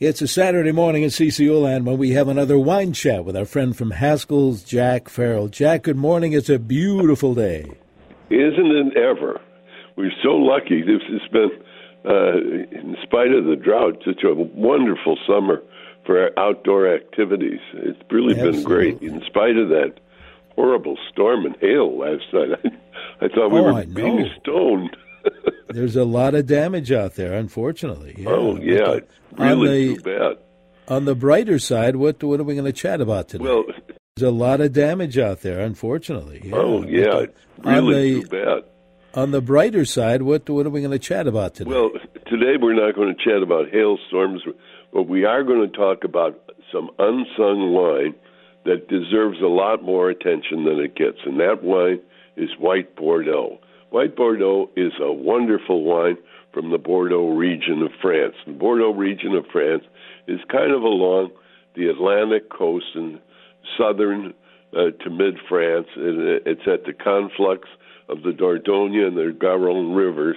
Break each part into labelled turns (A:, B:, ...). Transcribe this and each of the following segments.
A: It's a Saturday morning at CCO Land when we have another wine chat with our friend from Haskell's, Jack Farrell. Jack, good morning. It's a beautiful day.
B: Isn't it ever? We're so lucky. This has been, uh, in spite of the drought, such a wonderful summer for outdoor activities. It's really
A: Absolutely.
B: been great, in spite of that horrible storm and hail last night. I, I thought we
A: Oh,
B: were being stoned.
A: There's a lot of damage out there, unfortunately. Yeah.
B: oh yeah,
A: But,
B: it's
A: on
B: really
A: the
B: too bad.
A: on the brighter side, what what are we going to chat about today?
B: Well,
A: There's a lot of damage out there, unfortunately. Yeah.
B: oh yeah, really
A: on
B: too
A: the
B: bad.
A: on the brighter side, what what are we going to chat about today?
B: Well, today we're not going to chat about hailstorms, but we are going to talk about some unsung wine that deserves a lot more attention than it gets, and that wine is White Bordeaux. White Bordeaux is a wonderful wine from the Bordeaux region of France. The Bordeaux region of France is kind of along the Atlantic coast in southern uh, to mid France. It's at the conflux of the Dordogne and the Garonne rivers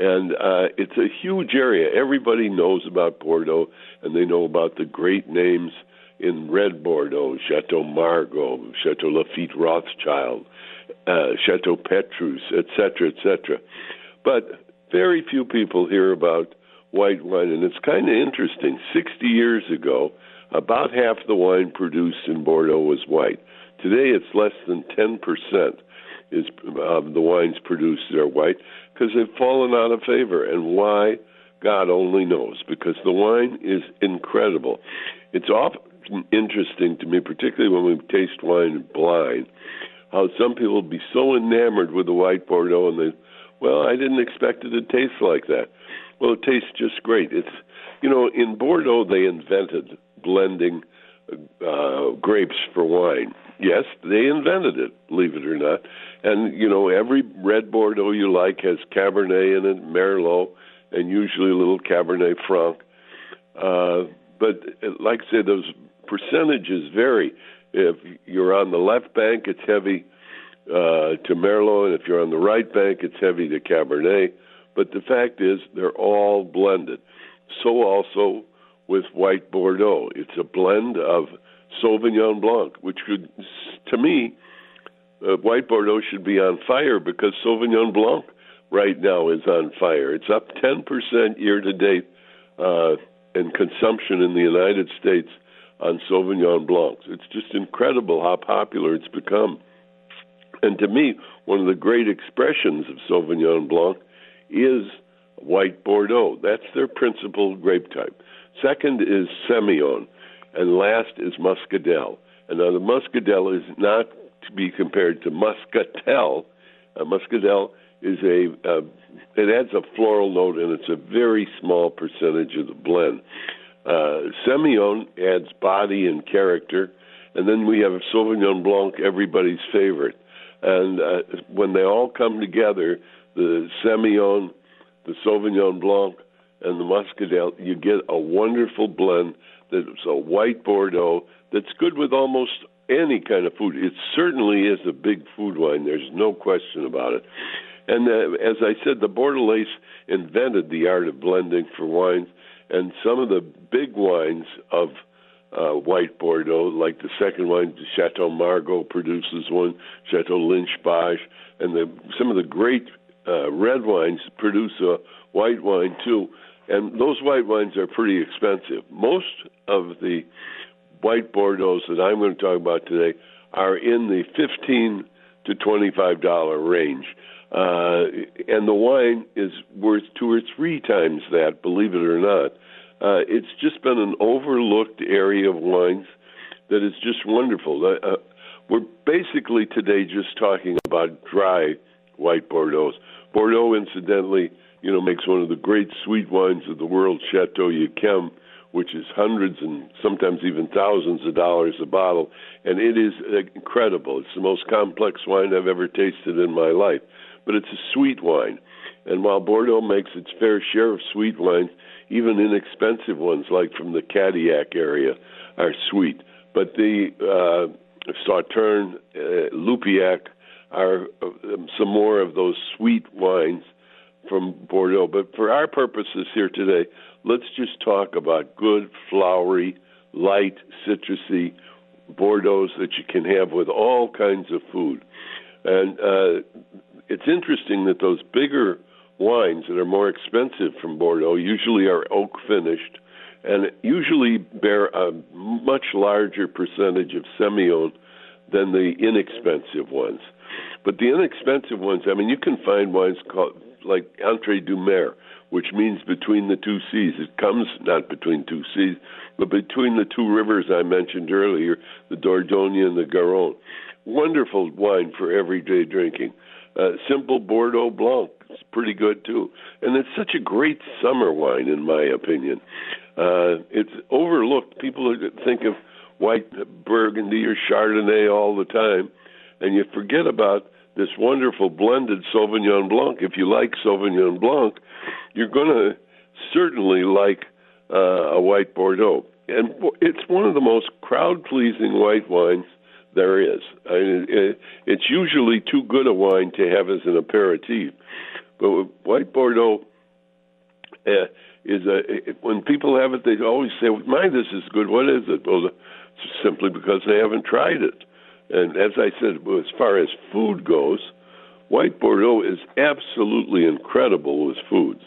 B: and uh, it's a huge area. Everybody knows about Bordeaux, and they know about the great names in red Bordeaux: Chateau Margaux, Chateau Lafite Rothschild, uh, Chateau Petrus, etc., etc. But very few people hear about white wine, and it's kind of interesting. Sixty years ago, about half the wine produced in Bordeaux was white. Today, it's less than ten percent is of the wines produced that are white because they've fallen out of favor. And why? God only knows. Because the wine is incredible. It's often interesting to me, particularly when we taste wine blind, how some people be so enamored with the white Bordeaux and they, well, I didn't expect it to taste like that. Well, it tastes just great. It's, you know, in Bordeaux they invented blending uh, grapes for wine. Yes, they invented it, believe it or not. And you know, every red Bordeaux you like has Cabernet in it, Merlot, and usually a little Cabernet Franc. Uh, but like I said, those percentages vary. If you're on the left bank, it's heavy uh, to Merlot, and if you're on the right bank, it's heavy to Cabernet. But the fact is, they're all blended. So also with white Bordeaux, it's a blend of Sauvignon Blanc, which could, to me, uh, white Bordeaux should be on fire because Sauvignon Blanc right now is on fire. It's up 10% year to date uh, in consumption in the United States on Sauvignon Blancs. It's just incredible how popular it's become. And to me, one of the great expressions of Sauvignon Blanc is white Bordeaux. That's their principal grape type. Second is Semillon, and last is Muscadelle. And now the Muscadelle is not to be compared to Muscatel. Uh, Muscadelle is a uh, it adds a floral note, and it's a very small percentage of the blend. Uh, Semillon adds body and character, and then we have Sauvignon Blanc, everybody's favorite. And uh, when they all come together, the Semillon, the Sauvignon Blanc, and the Muscadelle, you get a wonderful blend that's a white Bordeaux that's good with almost any kind of food. It certainly is a big food wine. There's no question about it. And uh, as I said, the Bordelaise invented the art of blending for wines, and some of the big wines of uh, white Bordeaux, like the second wine, Chateau Margaux produces one, Chateau Lynch Bages, and the, some of the great uh, red wines produce a white wine too. And those white wines are pretty expensive. Most of the white Bordeaux's that I'm going to talk about today are in the 15 to $25 range. Uh, and the wine is worth two or three times that, believe it or not. Uh, it's just been an overlooked area of wines that is just wonderful. Uh, uh, we're basically today just talking about dry white Bordeaux. Bordeaux, incidentally, you know, makes one of the great sweet wines of the world, Chateau Yquem, which is hundreds and sometimes even thousands of dollars a bottle, and it is incredible. It's the most complex wine I've ever tasted in my life, but it's a sweet wine. And while Bordeaux makes its fair share of sweet wines, even inexpensive ones like from the Cadillac area are sweet. But the uh, Sauterne, uh, Loupiac are uh, some more of those sweet wines from Bordeaux. But for our purposes here today, let's just talk about good, flowery, light, citrusy Bordeaux that you can have with all kinds of food. And uh, it's interesting that those bigger wines that are more expensive from Bordeaux usually are oak finished and usually bear a much larger percentage of Semillon than the inexpensive ones. But the inexpensive ones, I mean, you can find wines called like Entre deux Mers, which means between the two seas. It comes not between two seas, but between the two rivers I mentioned earlier, the Dordogne and the Garonne. Wonderful wine for everyday drinking. Uh, simple Bordeaux Blanc, pretty good too, and it's such a great summer wine, in my opinion. Uh, it's overlooked. People think of white Burgundy or Chardonnay all the time, and you forget about this wonderful blended Sauvignon Blanc. If you like Sauvignon Blanc, you're going to certainly like uh, a white Bordeaux. And it's one of the most crowd pleasing white wines there is. I mean, it's usually too good a wine to have as an aperitif. But white Bordeaux uh, is a, when people have it, they always say, "My, this is good. What is it?" Well, it's simply because they haven't tried it. And as I said, as far as food goes, white Bordeaux is absolutely incredible with foods.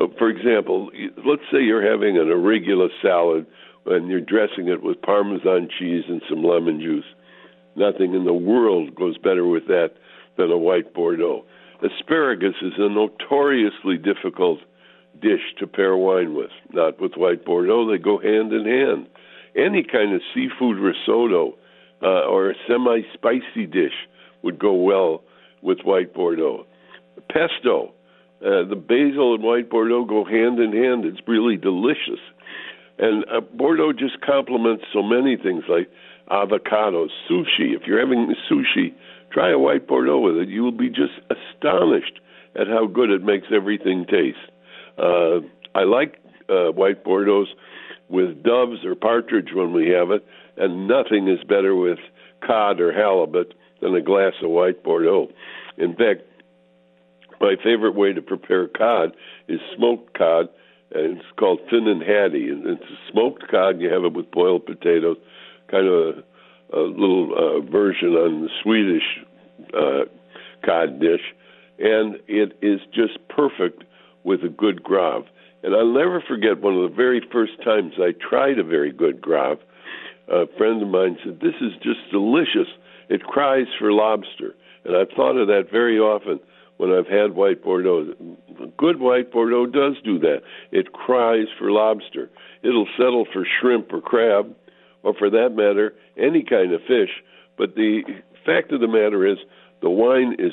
B: Uh, for example, let's say you're having an irregular salad and you're dressing it with Parmesan cheese and some lemon juice. Nothing in the world goes better with that than a white Bordeaux. Asparagus is a notoriously difficult dish to pair wine with. Not with white Bordeaux, they go hand in hand. Any kind of seafood risotto uh, or a semi spicy dish would go well with white Bordeaux. Pesto, uh, the basil and white Bordeaux go hand in hand. It's really delicious. And uh, Bordeaux just complements so many things like avocados, sushi. If you're having sushi, try a white Bordeaux with it. You will be just astonished at how good it makes everything taste. Uh, I like uh, white Bordeaux with doves or partridge when we have it, and nothing is better with cod or halibut than a glass of white Bordeaux. In fact, my favorite way to prepare cod is smoked cod, and it's called Finnan Haddie. And it's smoked cod. and You have it with boiled potatoes, kind of a, a little uh, version on the Swedish uh, cod dish, and it is just perfect with a good Grave. And I'll never forget one of the very first times I tried a very good Grave. A friend of mine said, This is just delicious. It cries for lobster. And I've thought of that very often when I've had white Bordeaux. Good white Bordeaux does do that. It cries for lobster. It'll settle for shrimp or crab, or for that matter, any kind of fish. But the fact of the matter is, the wine is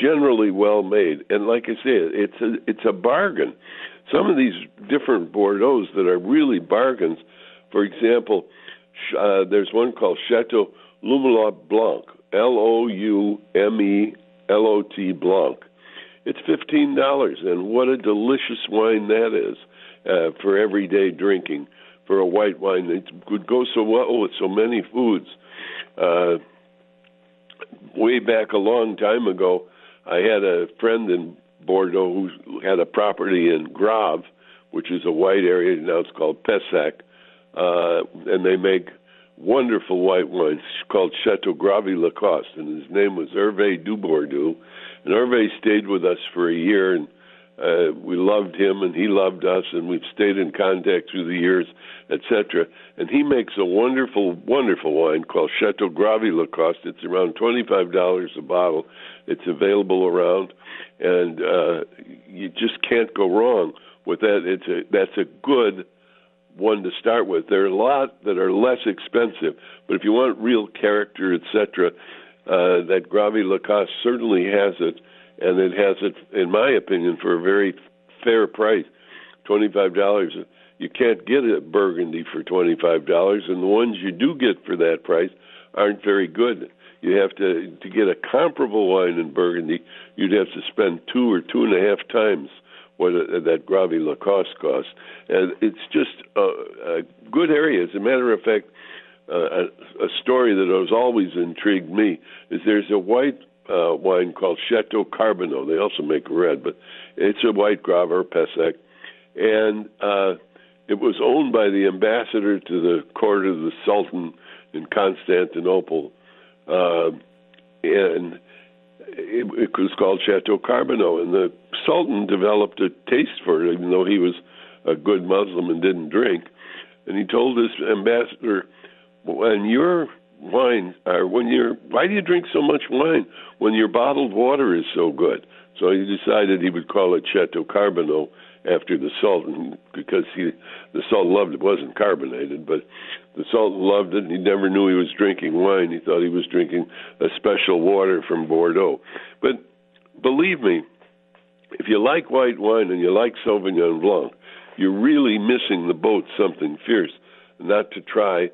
B: generally well made, and like I say, it's a it's a bargain. Some of these different Bordeaux that are really bargains. For example, uh, there's one called Chateau Lumelot Blanc, L O U M E L O T Blanc. It's fifteen dollars, and what a delicious wine that is uh, for everyday drinking. For a white wine, it would go so well with so many foods. Uh, way back a long time ago, I had a friend in Bordeaux who had a property in Grave, which is a white area now it's called Pessac, uh, and they make wonderful white wines called Chateau Graville Lacoste, and his name was Hervé Dubourdieu. And Hervé stayed with us for a year, and uh, we loved him, and he loved us, and we've stayed in contact through the years, etc. And he makes a wonderful, wonderful wine called Chateau Graville Lacoste. It's around twenty-five dollars a bottle. It's available around, and uh, you just can't go wrong with that. It's a that's a good one to start with. There are a lot that are less expensive, but if you want real character, etc., uh, that Graville Lacoste certainly has it, and it has it, in my opinion, for a very fair price, twenty-five dollars. You can't get a Burgundy for twenty-five dollars, and the ones you do get for that price aren't very good. You have to to get a comparable wine in Burgundy. You'd have to spend two or two and a half times what a, that Graville Lacoste costs, and it's just a, a good area. As a matter of fact, uh, a, a story that has always intrigued me is there's a white uh, wine called Chateau Carbonnieux. They also make red, but it's a white Grave or Pessac, and uh, it was owned by the ambassador to the court of the Sultan in Constantinople, uh, and it, it was called Chateau Carbonnieux. And the Sultan developed a taste for it, even though he was a good Muslim and didn't drink. And he told his ambassador, "When your wine, or when you're, why do you drink so much wine when your bottled water is so good?" So he decided he would call it Chateau Carbonnieux after the Sultan because he the Sultan loved it. it wasn't carbonated, but the Sultan loved it. and He never knew he was drinking wine. He thought he was drinking a special water from Bordeaux. But believe me, if you like white wine and you like Sauvignon Blanc, you're really missing the boat something fierce not to try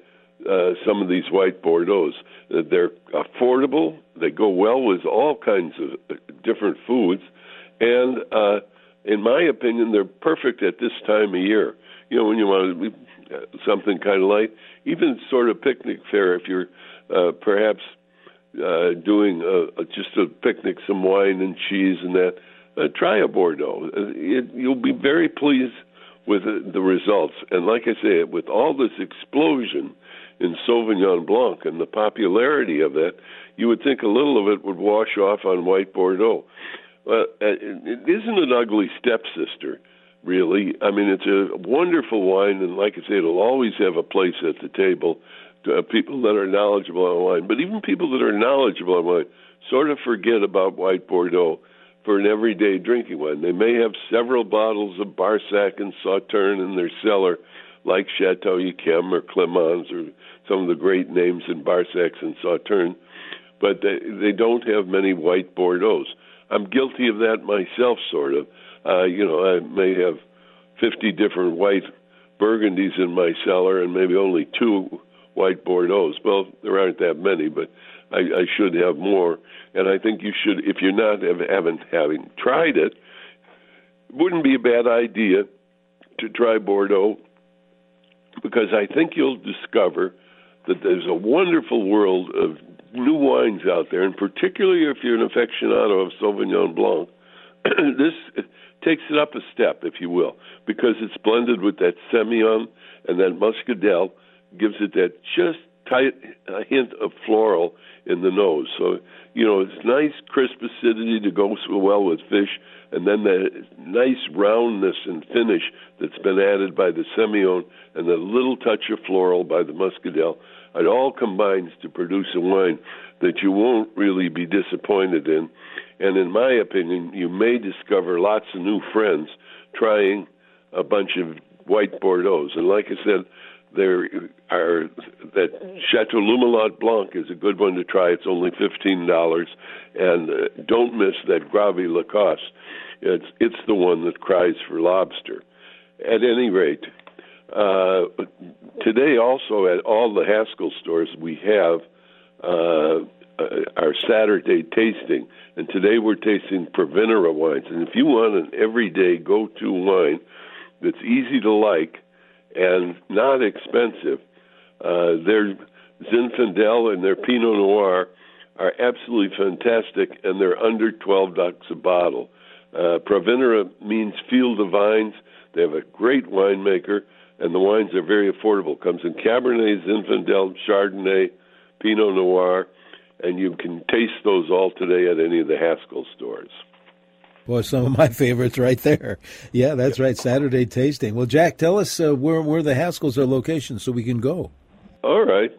B: uh, some of these white Bordeaux's. Uh, they're affordable. They go well with all kinds of uh, different foods, and uh, in my opinion, they're perfect at this time of year. You know, when you want something kind of light, even sort of picnic fare. If you're uh, perhaps uh, doing a, a, just a picnic, some wine and cheese and that, uh, try a Bordeaux. It, you'll be very pleased with the results. And like I say, with all this explosion in Sauvignon Blanc and the popularity of that, you would think a little of it would wash off on white Bordeaux. Well, uh, it isn't an ugly stepsister, really. I mean, it's a wonderful wine, and like I say, it'll always have a place at the table to people that are knowledgeable on wine. But even people that are knowledgeable on wine sort of forget about white Bordeaux for an everyday drinking wine. They may have several bottles of Barsac and Sauterne in their cellar, like Chateau Yquem or Climens or some of the great names in Barsacs and Sauterne, but they, they don't have many white Bordeaux's. I'm guilty of that myself, sort of. Uh, you know, I may have 50 different white burgundies in my cellar and maybe only two white Bordeaux's. Well, there aren't that many, but I, I should have more. And I think you should, if you're not haven't having tried it wouldn't be a bad idea to try Bordeaux because I think you'll discover that there's a wonderful world of new wines out there, and particularly if you're an aficionado of Sauvignon Blanc, this takes it up a step, if you will, because it's blended with that Semillon and that Muscadelle, gives it that just tight a hint of floral in the nose. So you know it's nice crisp acidity to go so well with fish, and then that nice roundness and finish that's been added by the Semillon, and the little touch of floral by the Muscadelle. It all combines to produce a wine that you won't really be disappointed in. And in my opinion, you may discover lots of new friends trying a bunch of white Bordeaux's. And like I said, there are that Chateau Lumelot Blanc is a good one to try. It's only fifteen dollars, and uh, don't miss that Graville Lacoste. It's it's the one that cries for lobster. At any rate, uh, today, also at all the Haskell stores, we have uh, our Saturday tasting, and today we're tasting Provinera wines. And if you want an everyday go-to wine that's easy to like and not expensive, uh, their Zinfandel and their Pinot Noir are absolutely fantastic, and they're under twelve bucks a bottle. Uh, Provinera means field of vines. They have a great winemaker and the wines are very affordable. Comes in Cabernet, Zinfandel, Chardonnay, Pinot Noir, and you can taste those all today at any of the Haskell stores.
A: Boy, some of my favorites right there. Yeah, that's right. Saturday tasting. Well, Jack, tell us uh, where where the Haskells are located so we can go.
B: All right.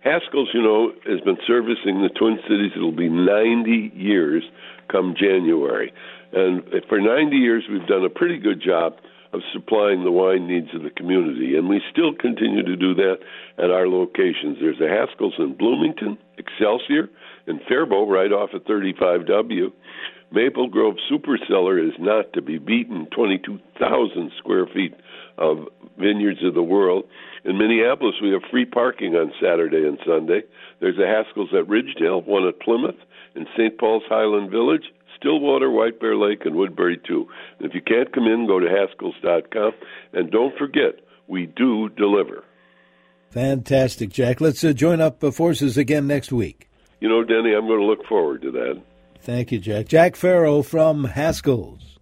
B: Haskell's, you know, has been servicing the Twin Cities. It'll be 90 years come January. And for 90 years, we've done a pretty good job of supplying the wine needs of the community. And we still continue to do that at our locations. There's a Haskell's in Bloomington, Excelsior, and Faribault, right off of 35W. Maple Grove Super Cellar is not to be beaten 22,000 square feet of vineyards of the world. In Minneapolis, we have free parking on Saturday and Sunday. There's a Haskell's at Ridgedale, one at Plymouth, in St. Paul's Highland Village, Stillwater, White Bear Lake, and Woodbury too. And if you can't come in, go to Haskells.com. And don't forget, we do deliver.
A: Fantastic, Jack. Let's uh, join up uh, forces again next week.
B: You know, Denny, I'm going to look forward to that.
A: Thank you, Jack. Jack Farrell from Haskell's.